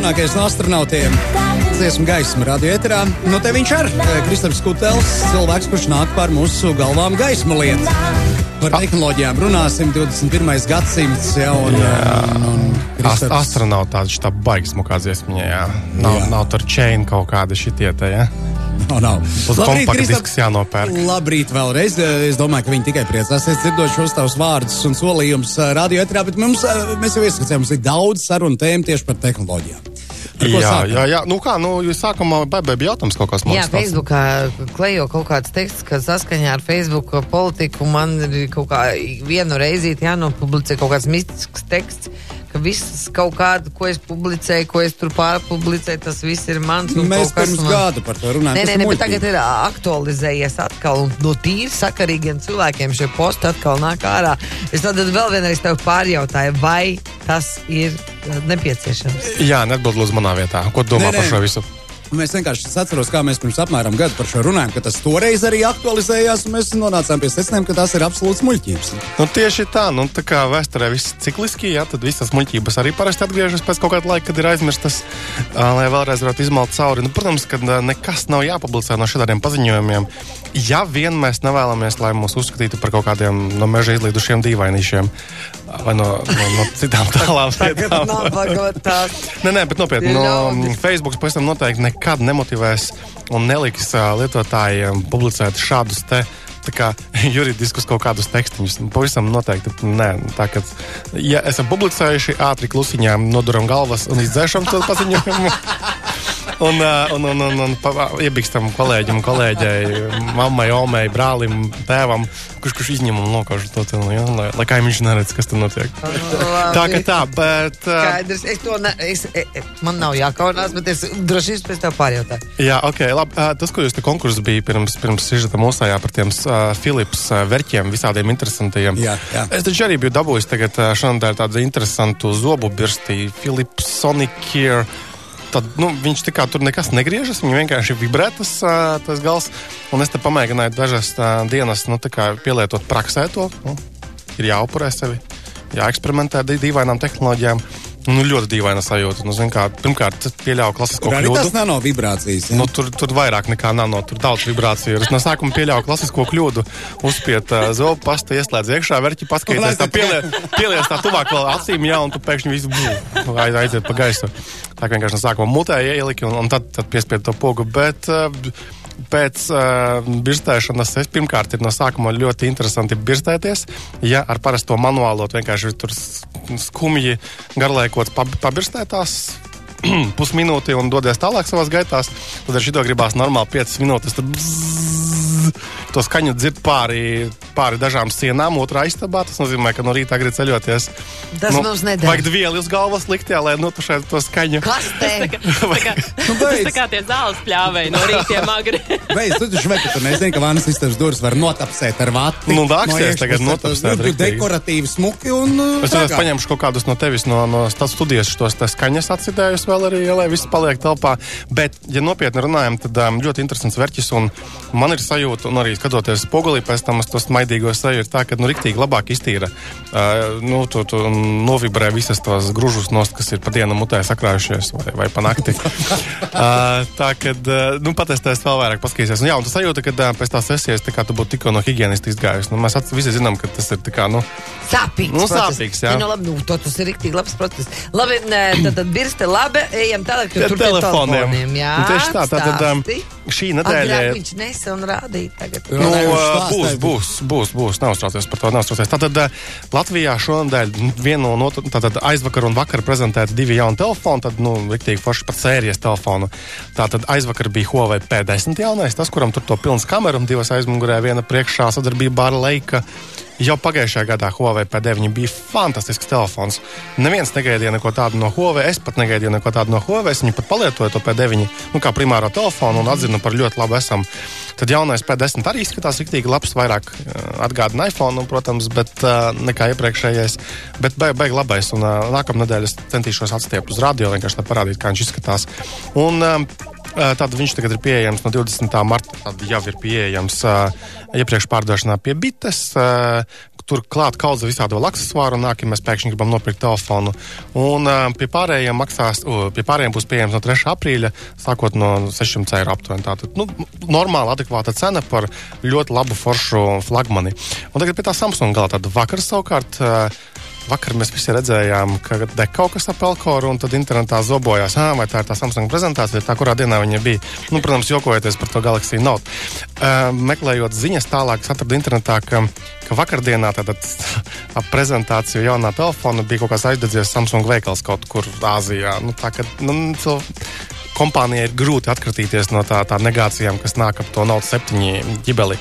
jaunākais no astronautiem. Dziesmu gaismu radio eterā. No te viņš ir Kristofers Kutels, cilvēks, kurš nāk par mūsu galvām gaismu lietu. Par tehnoloģijām runāsim 21. gadsimts jau. Un, un, un Ast astronautāts tā baigs mukā dziesmiņā. Nav, jā. nav tur čēna kaut kāda šitie te, jā. No, nav. Uz kompaktdisks jānopērk. Labrīt vēlreiz. Es domāju, ka viņi tikai priecāsies dzirdot šos tavus vārdus un solījumus radio etrā, bet mums, mēs jau ieskatījām, mums ir daudz sarunu tēmu tieši par tehnoloģijām. Jā, sākam? jā, jā, nu kā, nu, jūs sākumā bija jautājums kaut kas tāds. Jā, Facebookā klejo kaut kāds teksts, ka saskaņā ar Facebook politiku man ir kaut kā vienu reizīti jānopublicē kaut kāds mistisks teksts ka viss kaut kādu, ko es publicēju, ko es tur pārpublicēju, tas viss ir mans. Mēs pirms man... gada par to runājām. Nē, nē, nē bet tagad ir aktualizējies atkal, un no tīri sakarīgiem cilvēkiem šie posti atkal nāk ārā. Es tad vēl vienreiz tev pārjautāju, vai tas ir nepieciešams. Jā, neatbild lūdzu manā vietā. Ko domā nē, nē. par šo visu? Mēs vienkārši atceros, kā mēs pirms apmēram gadu par šo runājām, ka tas toreiz arī aktualizējās, un mēs nonācām pie secinājuma, ka tas ir absolūts muļķības. Nu, tieši tā, nu, tā kā vēsturē viss cikliski, jā, tad visas muļķības arī parasti atgriežas pēc kaut kāda laika, kad ir aizmirstas, lai vēlreiz varētu izmalt cauri. Nu, protams, ka nekas nav jāpublicē no šādiem paziņojumiem. Ja vien mēs nevēlamies, lai mūs uzskatītu par kaut kādiem no meža izlīdušiem dīvainīšiem vai no, no, no citām tālām lietām. nē, nē, bet nopietni, no Facebook pavisam noteikti nekad nemotivēs un neliks lietotājiem publicēt šādus te kā juridiskus kaut kādus tekstiņus. Pavisam noteikti nē. Tā kā, ja esam publicējuši, ātri klusiņām noduram galvas un izdzēšam to paziņojumu. Un, un, un, un, un pa, iebikstam kolēģim, kolēģei, mammai, omei, brālim, tēvam, kurš, kurš izņem un nokauž to cilvēku, ja? lai, lai kaimiņš neredz, kas tur notiek. tā kā tā, bet. Skaidrs, es to ne, es, man nav jākaunās, bet es droši vien pēc tev pārjautāju. Jā, ok, labi. Tas, ko jūs te konkurss bija pirms, pirms sižeta mūsējā par tiem uh, Philips uh, verķiem, visādiem interesantiem. Jā, jā. Es taču arī biju dabūjis tagad uh, šodien tādu interesantu zobu birstī, Philips Sonic Care tad nu, viņš tā kā tur nekas negriežas, viņa vienkārši vibrē tas, tas gals. Un es te pamēģināju dažas dienas nu, pielietot praksē to. Nu, ir jāupurē sevi, jāeksperimentē ar dīvainām tehnoloģijām. Nu, ļoti dīvaina sajūta. Nu, kā, pirmkārt, pieļāvu klasisko kļūdu. Tas nano vibrācijas. Ja? Nu, tur, tur vairāk nekā nano, tur daudz vibrāciju. Es no sākuma pieļāvu klasisko kļūdu. Uzspiet uh, zobu pastu, ieslēdz iekšā, vērķi paskaidrs, tā pielie, pielies tā tuvāk vēl acīm, jā, un tu pēkšņi visu bū, aiziet pa gaisu. Tā vienkārši no sākuma mutē ieliki un, un tad, tad piespied to pogu. Bet, uh, pēc uh, birstēšanas es pirmkārt ir no sākuma ļoti interesanti birstēties. Ja ar parasto manuālo vienkārši tur skumji garlaikots pab pabirstētās pusminūti un dodies tālāk savās gaitās, tad ar šito gribās normāli 5 minūtes. Tad bzz, to skaņu dzird pāri, pāri dažām sienām, otrā istabā. Tas nozīmē, ka no rīta agri ceļoties. Tas nu, mums nedara. Vajag vielu uz galvas likt, jā, lai notušētu to skaņu. Kas te? Tas tā kā, nu, tas tā kā tie zāles pļāvēji no rītiem agri. Beidz, tu taču vajag, tu nezini, ka vānas istabas durvis var notapsēt ar vati. Nu, nāksies no tagad notapsēt. Tur dekoratīvi smuki un. Uh, es tad paņemšu kaut kādus no tevis no, no studijas šos skaņas atsidējus vēl arī, ja, lai viss paliek telpā. Bet, ja nopietni runājam, tad um, ļoti interesants verķis un man ir sajūta, un arī skatoties spogulī, pēc tam uz tos maidīgos seju, ir tā, ka, nu, riktīgi labāk iztīra. Uh, nu, tu, tu novibrē visas tos gružus nost, kas ir pa dienu mutē sakrājušies vai, vai pa nakti. uh, tā, kad, uh, nu, patestēs vēl vairāk paskatīsies. Un, jā, un tu sajūta, ka uh, pēc tās sesijas, tā kā tu būtu tikko no higienista izgājis. Nu, mēs visi zinām, ka tas ir tā kā, nu, sāpīgs. Nu, sāpīgs, jā. Nu, labi, nu, to, tas ir riktīgi labs process. Labi, tad, tad birste labi, ejam tālāk, tur pie telefoniem. telefoniem jā, nu, tieši tā, tātad um, šī nedēļa. Agrāk viņš nesa un rādīja tagad. Nu, būs, būs, būs, būs, neuztraucies par to, neuztraucies. Tātad Latvijā šonadēļ vienu no tātad aizvakar un vakar prezentēti divi jauni telefoni, tad, nu, riktīgi forši pat sērijas telefonu. Tātad aizvakar bija Huawei P10 jaunais, tas, kuram tur to pilns kameru un divas aizmugurē, viena priekšā sadarbībā ar Leica. Jau pagājušajā gadā Huawei P9 bija fantastisks telefons. Neviens negaidīja neko tādu no Huawei. Es pat negaidīju neko tādu no Huawei. Viņi pat palietoja to P9 nu, kā primāro telefonu un atzina par ļoti labu esam. Tad jaunais P10 arī izskatās rīktīgi labs, vairāk uh, atgādina iPhone, nu, protams, bet uh, nekā iepriekšējais. Bet beig, beig labais. Un nākamā nedēļa es centīšos atstiept uz radio, vienkārši parādīt, kā viņš izskatās. Un, Tad viņš tagad ir pieejams no 20. marta. Tad jau ir pieejams uh, iepriekš pārdošanā pie bites. Uh, tur klāt kaudze visādi vēl aksesuāru nāk, ja mēs pēkšņi gribam nopirkt telefonu. Un pie pārējiem maksās, pie pārējiem būs pieejams no 3. aprīļa, sākot no 600 eiro aptuveni. Tātad, nu, normāla, adekvāta cena par ļoti labu foršu flagmani. Un tagad pie tā Samsung galā tad vakar savukārt. Uh, Vakar mēs visi redzējām, ka deg kaut kas ap Elkoru, un tad internetā zobojās, ah, vai tā ir tā Samsung prezentācija, tā kurā dienā viņa bija. Nu, protams, jokojoties par to Galaxy Note. Uh, meklējot ziņas tālāk, atradu internetā, ka, ka vakardienā tātad ap prezentāciju jaunā telefona bija kaut kāds aizdedzies Samsung veikals kaut kur Āzijā. Nu, tā, ka, nu, kompānijai ir grūti atkratīties no tā, tā negācijām, kas nāk ap to Note 7 ģibeli.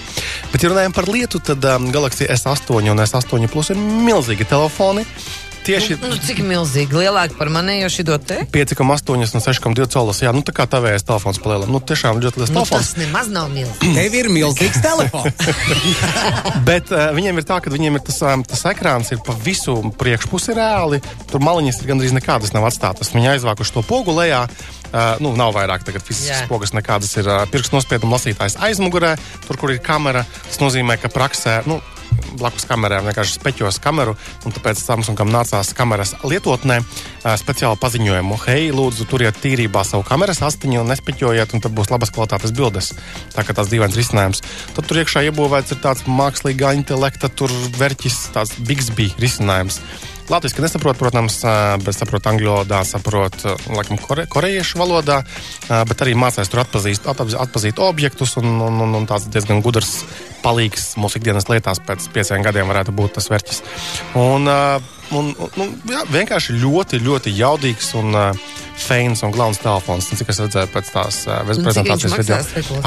Bet, ja runājam par lietu, tad um, Galaxy S8 un S8 Plus ir milzīgi telefoni. Tieši nu, nu, cik milzīgi, lielāka par manējo šito te? 5,8 un 6,2 colas. Jā, nu tā kā tavējais telefons palielam. Nu, tiešām ļoti liels nu, telefons. Tas nemaz nav milzīgs. Tev ir milzīgs telefons. Bet uh, viņiem ir tā, ka viņiem ir tas, um, tas ekrāns ir pa visu priekšpusi reāli. Tur maliņas ir gandrīz nekādas nav atstātas. Viņi aizvākuši to pogu lejā. Uh, nu, nav vairāk fiziskas pogas, nekādas ir uh, pirkstu nospiedumu lasītājs aizmugurē, tur, kur ir kamera. Tas nozīmē, ka praksē nu, blakus kamerām vienkārši speķos kameru, tāpēc Samsungam nācās kameras lietotnē speciāli paziņojumu. Hei, lūdzu, turiet tīrībā savu kameras astiņu un nespeķojiet, un tad būs labas kvalitātes bildes. Tā kā tas dīvains risinājums. Tad tur iekšā iebūvēts ir tāds mākslīgā intelekta, tur verķis, tāds Bixby risinājums. Latvijas nesaprotu, protams, bet saprotu angļu valodā, saprotu laikam, kore, korejiešu valodā, bet arī mācās tur atpazīt, atpazīt objektus un, un, un, un tāds diezgan gudrs palīgs mūsu ikdienas lietās pēc pieciem gadiem varētu būt tas vērķis. Un, un, un, nu, jā, vienkārši ļoti, ļoti jaudīgs un uh, feins un glauns telefons. Un, cik es redzēju pēc tās uh, prezentācijas video.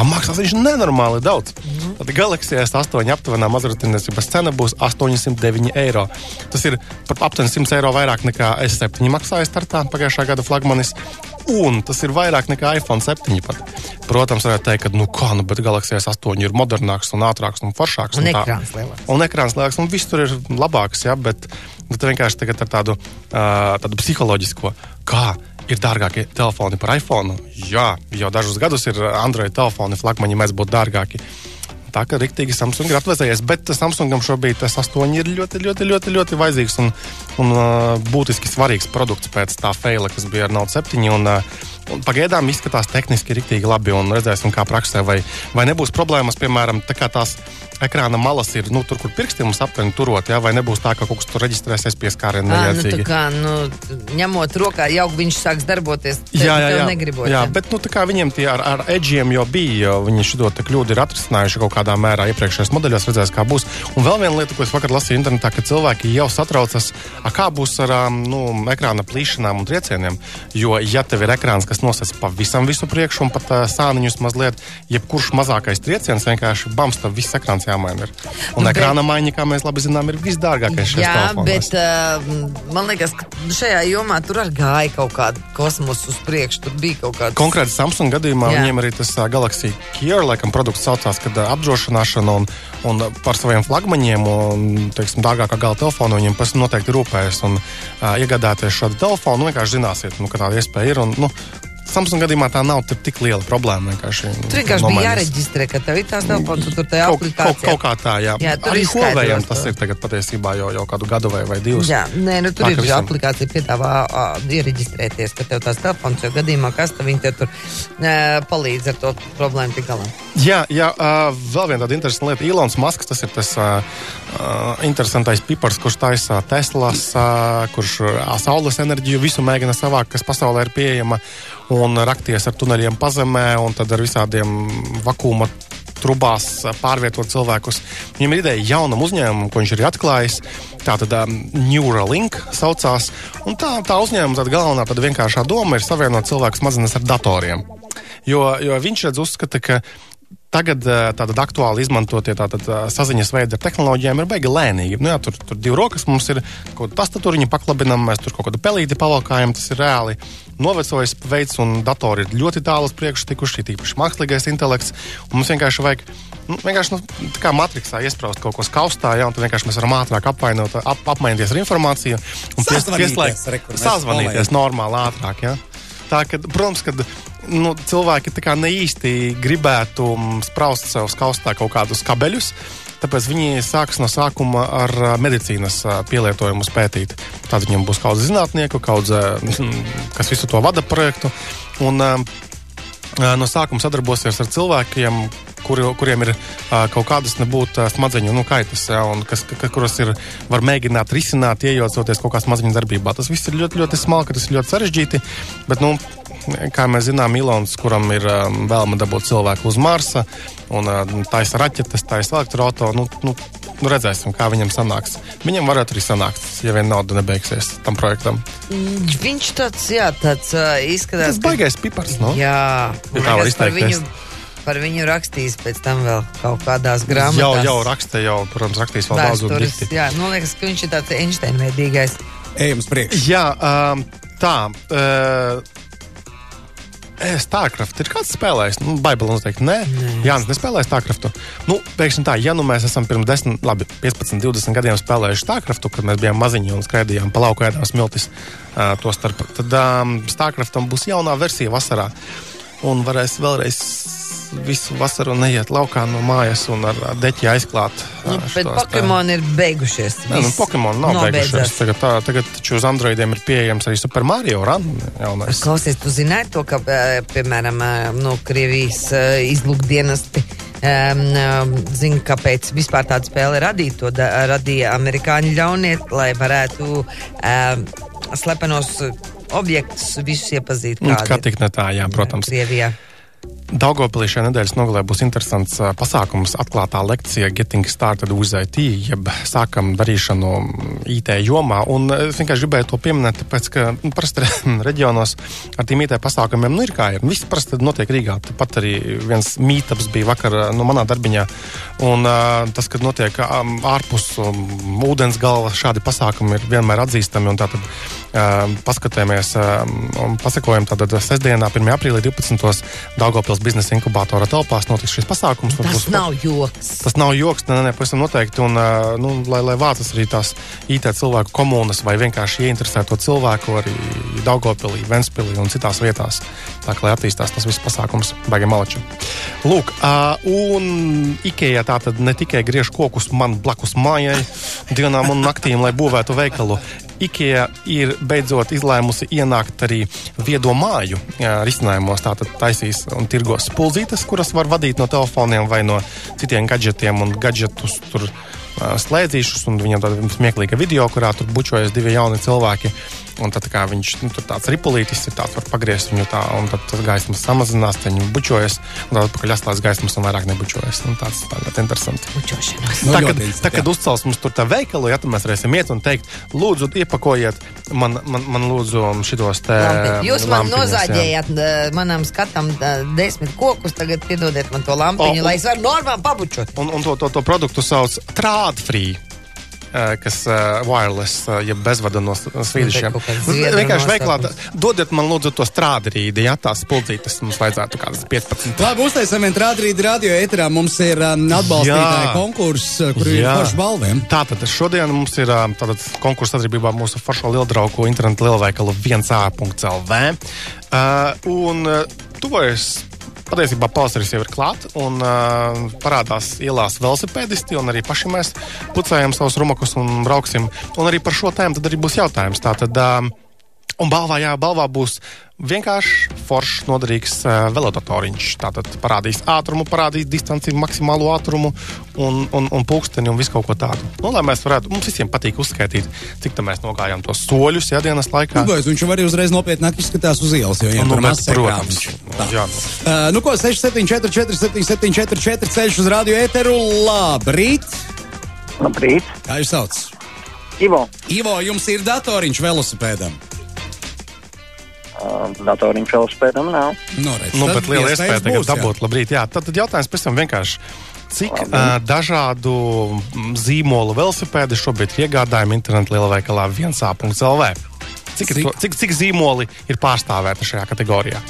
Maksās viņš nenormāli daudz. Mm -hmm. Tad Galaxy S8 aptuvenā mazrutiniecības cena būs 809 eiro. Tas ir par aptuveni 100 eiro vairāk nekā S7 maksāja startā pagājušā gada flagmanis. Un tas ir vairāk nekā iPhone 7. Pat. Protams, varētu teikt, ka, nu, kā, nu, bet Galaxy S8 ir modernāks un ātrāks un foršāks. Un, un ekrāns lielāks. Un ekrāns lielāks, un viss tur ir labāks, jā, bet, bet vienkārši tagad ar tādu, uh, tādu psiholoģisko, kā ir dārgākie telefoni par iPhone. Jā, jau dažus gadus ir Android telefoni, flagmaņi mēdz būt dārgāki. Tā kā rīktīgi Samsung ir atvezējies, bet Samsungam šobrīd tas 8 ir ļoti, ļoti, ļoti, ļoti vajadzīgs un, un uh, būtiski svarīgs produkts pēc tā feila, kas bija ar Note 7. Un, uh, Un pagaidām izskatās tehniski rīktīgi labi, un redzēsim, kā praksē, vai, vai nebūs problēmas, piemēram, tā kā tās ekrāna malas ir nu, tur, kur pirksti mums aptuveni turot, jā, vai nebūs tā, ka kaut kas tur reģistrēsies pieskārienā neiedzīgi. Nu, kā, nu, ņemot rokā, jau viņš sāks darboties. Te, jā, jā, jā. Negribot, jā, bet nu, viņiem tie ar, ar edžiem jau bija, jo viņi šo kļūdu ir atrisinājuši kaut kādā mērā iepriekšējos modeļos, redzēs, kā būs. Un vēl viena lieta, ko es vakar lasīju internetā, ka cilvēki jau satraucas, kā būs ar nu, ekrāna plīšanām un triecieniem. Jo, ja tev ir ekrāns, kas nosacīs pavisam visu priekšu un pat uh, sāniņus mazliet, jebkurš mazākais trieciens vienkārši bams, tad viss ekrāns Ir. Un bet, ekrāna maiņa, kā mēs labi zinām, ir visdārgākais šis jā, telefonos. bet uh, man liekas, ka šajā jomā tur arī gāja kaut kāda kosmosa uz priekšu. Tur bija kaut kāda. Konkrēti Samsung gadījumā jā. viņiem arī tas uh, Galaxy Gear, laikam, produkts saucās, kad uh, apdrošināšana un, un par saviem flagmaņiem un, teiksim, dārgākā gala telefonu viņiem pēc noteikti rūpējas un uh, iegādāties šādu telefonu. Nu, vienkārši zināsiet, nu, ka tāda iespēja ir. Un, nu, Samsung gadījumā tā nav tik liela problēma. Vienkārši, tur vienkārši bija jāreģistrē, ka tev ir tās telefons, un tur tā kaut, kaut, kaut kā tā, jā. jā Arī Huawei tas ir tagad patiesībā jau, jau kādu gadu vai, vai divus. Jā, nē, nu tur tā, ir visam... aplikācija piedāvā iereģistrēties, ka tev tās telefons jau gadījumā, kas tev viņi tur uh, palīdz ar to problēmu tik galā. Jā, jā uh, vēl viena tāda interesanta lieta. Ilons Masks, tas ir tas uh, interesantais pipars, kurš taisa Teslas, uh, kurš uh, saules enerģiju visu mēģina savākt, kas pasaulē ir pieejama un rakties ar tuneļiem pazemē un tad ar visādiem vakuma trubās pārvietot cilvēkus. Viņam ir ideja jaunam uzņēmumam, ko viņš ir atklājis. Tā tad um, Neuralink saucās. Tā, tā uzņēmuma tā galvenā tāda vienkāršā doma ir savienot cilvēku smadzenes ar datoriem. Jo, jo viņš redz, uzskata, ka Tagad eh, tātad aktuāli izmantotie tātad, eh, saziņas veidi ar tehnoloģijām ir baigi lēnīgi. Nu, jā, tur, tur divi rokas mums ir, kaut kāda tastatūriņa paklabinam, mēs tur kaut kādu pelīti pavalkājam, tas ir reāli novecojis veids, un datori ir ļoti tālu uz priekšu tikuši, tīpaši mākslīgais intelekts. Mums vienkārši vajag, nu, vienkārši, nu, tā kā matricā iesprāst kaut ko skaustā, jā, un tad vienkārši mēs varam ātrāk apvainot, ap, apmainīties ar informāciju un pieslēgt, sazvanīties normāli ātrāk. Jā. Tā, ka, protams, kad nu, cilvēki ne īsti gribētu spraust sev skaustā kaut kādus kabeļus. Tāpēc viņi sāks no sākuma ar medicīnas pielietojumu pētīt. Tad viņiem būs kaut kāda zinātnieku, kaut kas visu to vada projektu. Un, no sākuma sadarbosies ar cilvēkiem, kuri, kuriem ir uh, kaut kādas nebūtu uh, smadzeņu nu, kaitas, ja, un kas, ka, kuras ir, var mēģināt risināt, iejaucoties kaut kā smadzeņu darbībā. Tas viss ir ļoti, ļoti smalki, tas ir ļoti sarežģīti. Bet, nu, kā mēs zinām, Ilons, kuram ir um, vēlme dabūt cilvēku uz Marsa, un uh, taisa raķetes, taisa elektroautorātu. Nu, nu, nu, redzēsim, kā viņam sanāks. Viņam varētu arī sanākt, ja vien nauda nebeigsies tam projektam. Viņš tāds, jā, tāds uh, izskatās. Tas baigais pipars, no? Jā, ja tā var izteikties. Par viņu rakstīs pēc tam vēl kaut kādās grāmatās. Jau, jau raksta, jau, protams, rakstīs vēl daudz un dikti. Jā, man nu, liekas, ka viņš ir tāds Einsteina veidīgais. Ejam uz priekšu. Jā, um, tā. Uh, Starcraft ir kāds spēlējis? Nu, Baibelē noteikti nē. nē. Jā, nespēlēja Starcraftu. Nu, pēkšņi tā, ja nu mēs esam pirms 10, labi, 15, 20 gadiem spēlējuši Starcraftu, kad mēs bijām maziņi un skraidījām pa lauku ēdām smiltis uh, to starp, tad um, Starcraftam būs jaunā versija vasarā. Un varēs vēlreiz visu vasaru neiet laukā no mājas un ar deķi aizklāt. Nu, bet Pokemon ir beigušies. Nē, nu, Pokemon nav Nobeidzās. beigušies. Tagad, tā, tagad taču uz Androidiem ir pieejams arī Super Mario Run. Jaunais. Klausies, tu zināji to, ka, piemēram, no Krievijas izlūkdienesti um, zina, kāpēc vispār tāda spēle radīja. To da, radīja amerikāņu ļaunieti, lai varētu um, slepenos objektus visus iepazīt. Kā tik ne tā, jā, protams. Krievijā. Daugopilī šajā nedēļas nogalē būs interesants uh, pasākums, atklātā lekcija Getting Started with IT, jeb sākam darīšanu IT jomā. Un es vienkārši gribēju to pieminēt, tāpēc, ka nu, parasti reģionos ar tiem IT pasākumiem nu, ir kā ir. Viss parasti notiek Rīgā. Tāpat arī viens mītaps bija vakar no manā darbiņā. Un uh, tas, kad notiek um, ārpus um, ūdens galva, šādi pasākumi ir vienmēr atzīstami. Tātad uh, paskatāmies um, un pasakojam tātad sestdienā, 1. aprīlī 12. Daugopils biznesa inkubatora telpās notiks šis pasākums. Tas būs, nav joks. Tas nav joks, nē, nē, pavisam noteikti. Un, nu, lai, lai vācas arī tās IT cilvēku komunas vai vienkārši ieinteresēto cilvēku arī Daugopilī, Ventspilī un citās vietās. Tā kā lai attīstās tas viss pasākums, baigi malači. Lūk, uh, un Ikea tā tad ne tikai griež kokus man blakus mājai dienām un naktīm, lai būvētu veikalu. IKEA ir beidzot izlēmusi ienākt arī viedo māju risinājumos. Tātad taisīs un tirgos spuldzītes, kuras var vadīt no telefoniem vai no citiem gadgetiem un gadgetus. Tur, slēdzīšus, un viņam tāda smieklīga video, kurā tur bučojas divi jauni cilvēki. Un tad kā viņš nu, tur tāds ripulītis ir, tāds var pagriezt viņu tā, un tad tas gaismas samazinās, tad viņi bučojas, un tad atpakaļ atstās gaismas un vairāk nebučojas. Nu, tāds tā ļoti interesanti. Bučošanās. Tā, kad, tā, kad uzcels mums tur tā veikalu, ja tad mēs varēsim iet un teikt, lūdzu, iepakojiet man, man, man lūdzu šitos te. Lampi. Jūs man nozāģējāt manam skatam desmit kokus, tagad piedodiet man to lampiņu, o, un, lai es varu normāli pabučot. Un, un to, to, to produktu sauc trādfree. Eh, kas uh, wireless, uh, ja bezvada no svīdišiem. Vienkārši veiklā, dodiet man lūdzu to strādrīdi, ja tās puldzītes mums vajadzētu kādas 15. Labi, uztaisam vien trādrīdi radio ēterā. Mums ir atbalstītāja konkurss, kur ir forši balviem. Tātad šodien mums ir tātad konkurss sadarbībā mūsu foršo lieldraugu internetu lielveikalu 1a.lv. Uh, un uh, tuvojas Patiesībā pavasaris jau ir klāts un uh, parādās ielās velosipēdisti, un arī paši mēs pucējam savus rumakus un brauksim. Un arī par šo tēmu tad arī būs jautājums. Tātad, uh, Un balvā, jā, balvā būs vienkārši foršs, noderīgs uh, velodatoriņš. Tātad parādīs ātrumu, parādīs distanci, maksimālo ātrumu un, un, un pulksteni un visu kaut ko tādu. Nu, lai mēs varētu, mums visiem patīk uzskaitīt, cik tā mēs nogājām tos soļus, ja dienas laikā. Nu, viņš jau arī uzreiz nopietnāk izskatās uz ielas, jo viņam nu, tur maz protams. Jā. Uh, nu ko, 674, 477, 44 ceļš uz radio ēteru. Labrīt! Labrīt! Kā jūs sauc? Ivo. Ivo, jums ir datoriņš velosipēdam datoriņš velosipēdam nav. No, redz, nu, bet liela iespēja tagad dabūt. Labrīt, jā. Tad, tad jautājums pēc tam vienkārši. Cik uh, dažādu zīmolu velosipēdi šobrīd ir iegādājami internetu lielveikalā 1A.CLV? Cik, cik? To, cik, cik zīmoli ir pārstāvēti šajā kategorijā?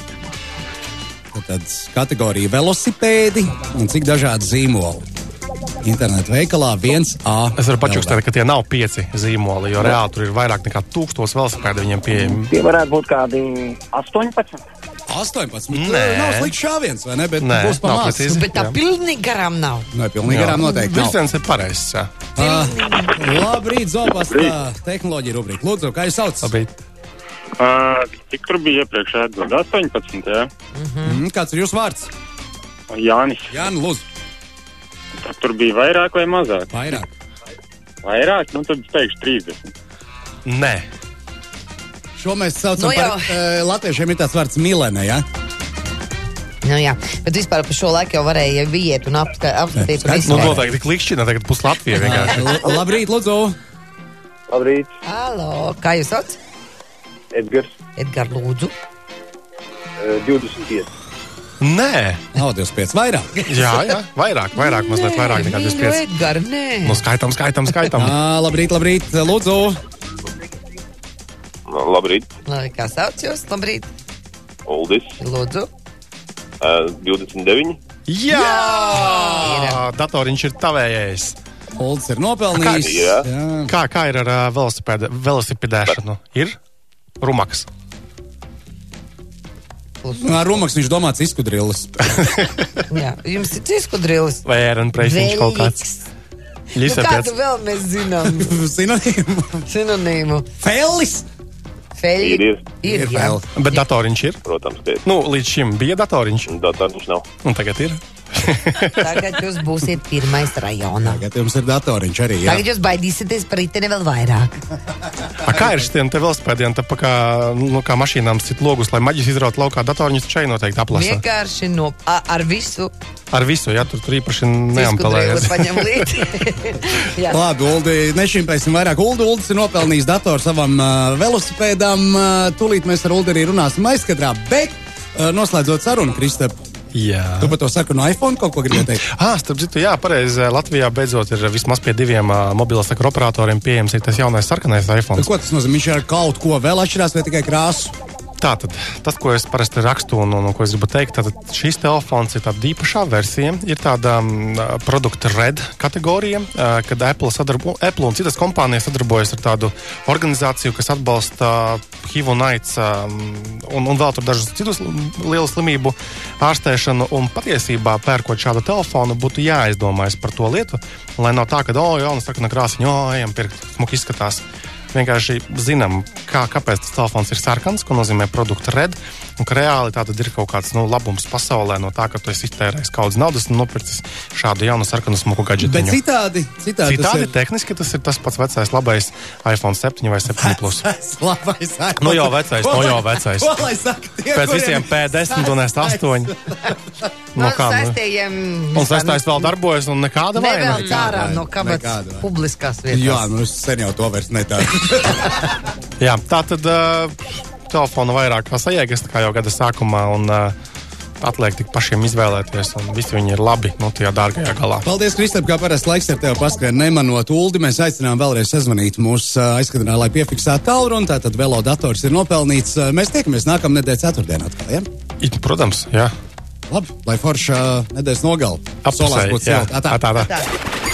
Tad kategorija velosipēdi un cik dažādi zīmoli internetu veikalā 1A. Es varu pačukstēt, ka tie nav pieci zīmoli, jo reāli tur ir vairāk nekā tūkstoš velosipēdu viņiem pieejami. Tie varētu būt kādi 18. 18. Nē. Nav slikts šāviens, vai ne? Bet Nē, būs pamāts. precīzi. Bet tā Jā. pilnīgi garām nav. Nē, pilnīgi garām noteikti. Virziens ir pareizs. jā. Uh, labrīt, Zopastā tehnoloģija rubrika. Lūdzu, kā jūs sauc? Labrīt. Uh, cik tur bija iepriekš? Edgars 18. Jā, Mm, kāds ir jūsu vārds? Jānis. Jā, nu, lūdzu, tur bija vairāk vai mazāk? vairāk. Vairāk, nu tad es teikšu 30. Nē, Šo mēs saucam Nu par uh, latviešiem ir tāds vārds milene, jā? Nu, jā, bet vispār par šo laiku jau varēja iet un apska- apskatīt. skaidrs. nu noteikti klikšķina, tagad būs Latvija vienkārši. Labrīt, lūdzu. Labrīt, Halo, kā jūs sauc? Edgars, Edgars Lūdzu. uh, 25. Nē, Nav 25, vairāk. jā, jā, vairāk, vairāk, mazliet vairāk nekā 25. Edgars, nē. Nu, skaitam, skaitam, skaitam. Ā, labrīt, labrīt, lūdzu. Labrīt, Lai, Kā sauc jūs? Labrīt, Uldis, Lūdzu. uh, 29. Jā, Ir. datoriņš ir tavējais. Olds ir nopelnījis. Jā. jā. Kā, kā ir ar uh, velosipēdēšanu? Ir rumaks. Ar Rumaks viņš domāts izskudrillis. Jā, jums ir ciskudrilis. Vai ērn preisiņš kaut kāds? Nu, Ļisē kādu vēl mēs zinām? Sinonīmu. Sinonīmu. Felis. Feļi. Ir, ir. Ir, Ir jā. vēl. Bet datoriņš ir. Protams, ka ir. Nu, līdz šim bija datoriņš, Datoriņš nav. un tagad ir. Tagad jūs būsiet pirmais rajonā. Tagad jums ir datoriņš arī. Jā. Tagad jūs baidīsieties par riteni vēl vairāk. A, kā ir šitiem te velosipēdiem, tā pa kā, nu, kā mašīnām sit logus, lai maģis izraut laukā datoriņus, šeit noteikti aplasa. Vienkārši no, a, ar visu Ar visu, jā, tur, tur īpaši neampelējas. Labi, Uldi, nešimpēsim vairāk. Uldi, Uldis ir nopelnījis datoru savam uh, velosipēdam. Uh, tūlīt mēs ar Uldi arī runāsim aizkadrā. Bet, uh, noslēdzot sarunu, Kristap, Jā. tu par to saku no iPhone kaut ko gribēji teikt? Ah, starp citu, jā, pareizi. Latvijā beidzot ir vismaz pie diviem uh, mobilā sakra operatoriem pieejams tas jaunais sarkanais iPhone. Ko tas nozīmē? Viņš ar kaut ko vēl atšķirās vai tikai krāsu? Tātad, tas, ko es parasti rakstu un, un, un ko es gribu teikt, tad šis telefons ir tāda īpašā versija. Ir tāda um, produkta red kategorija, uh, kad Apple, sadarbo, Apple un citas kompānijas sadarbojas ar tādu organizāciju, kas atbalsta HIV un AIDS um, un, un vēl tur dažus citus lielu slimību ārstēšanu. Un patiesībā, pērkot šādu telefonu, būtu jāizdomājas par to lietu, lai nav tā, ka, oh, jaunas sarkanā krāsa, oh, ejam pirkt, smuki izskatās vienkārši zinām, kā, kāpēc tas telefons ir sarkans, ko nozīmē produkta red. Un ka reāli tā ir kaut kāds nu, labums pasaulē no tā, ka tu esi iztērējis kaudzes naudas un nopircis šādu jaunu sarkanu smuku Bet gadžetiņu. citādi, citādi, Citādi tas tehniski tas ir tas pats vecais labais iPhone 7 vai 7 plus. Labais iPhone. Nu jau vecais, nu jau lai- vecais. Ko lai saka tie, Pēc visiem P10 un S8. No No kā, nu? saistījiem. Un sestais vēl darbojas un nekāda vaina. Nevēl ārā no kabatas publiskās vietas. Jā, nu es sen jau to vairs netāju. Jā, tā tad uh, telefona vairāk kā sajēgas, kā jau gada sākumā. Un, uh, Atliek tik pašiem izvēlēties, un visi viņi ir labi, nu, tajā dārgajā galā. Paldies, Kristap, kā parasti laiks ar tevi paskrien nemanot Uldi. Mēs aicinām vēlreiz sazvanīt mūsu uh, aizkadrā, lai piefiksētu tālruni. Tātad velodators ir nopelnīts. Mēs tiekamies nākamā nedēļa ceturtdienā atkal. Ja? It, Protams, jā. Labi, lai forša nedēļas nogala. Apusēji, Solās būt jā. silta. Tā, tā, tā. Tā.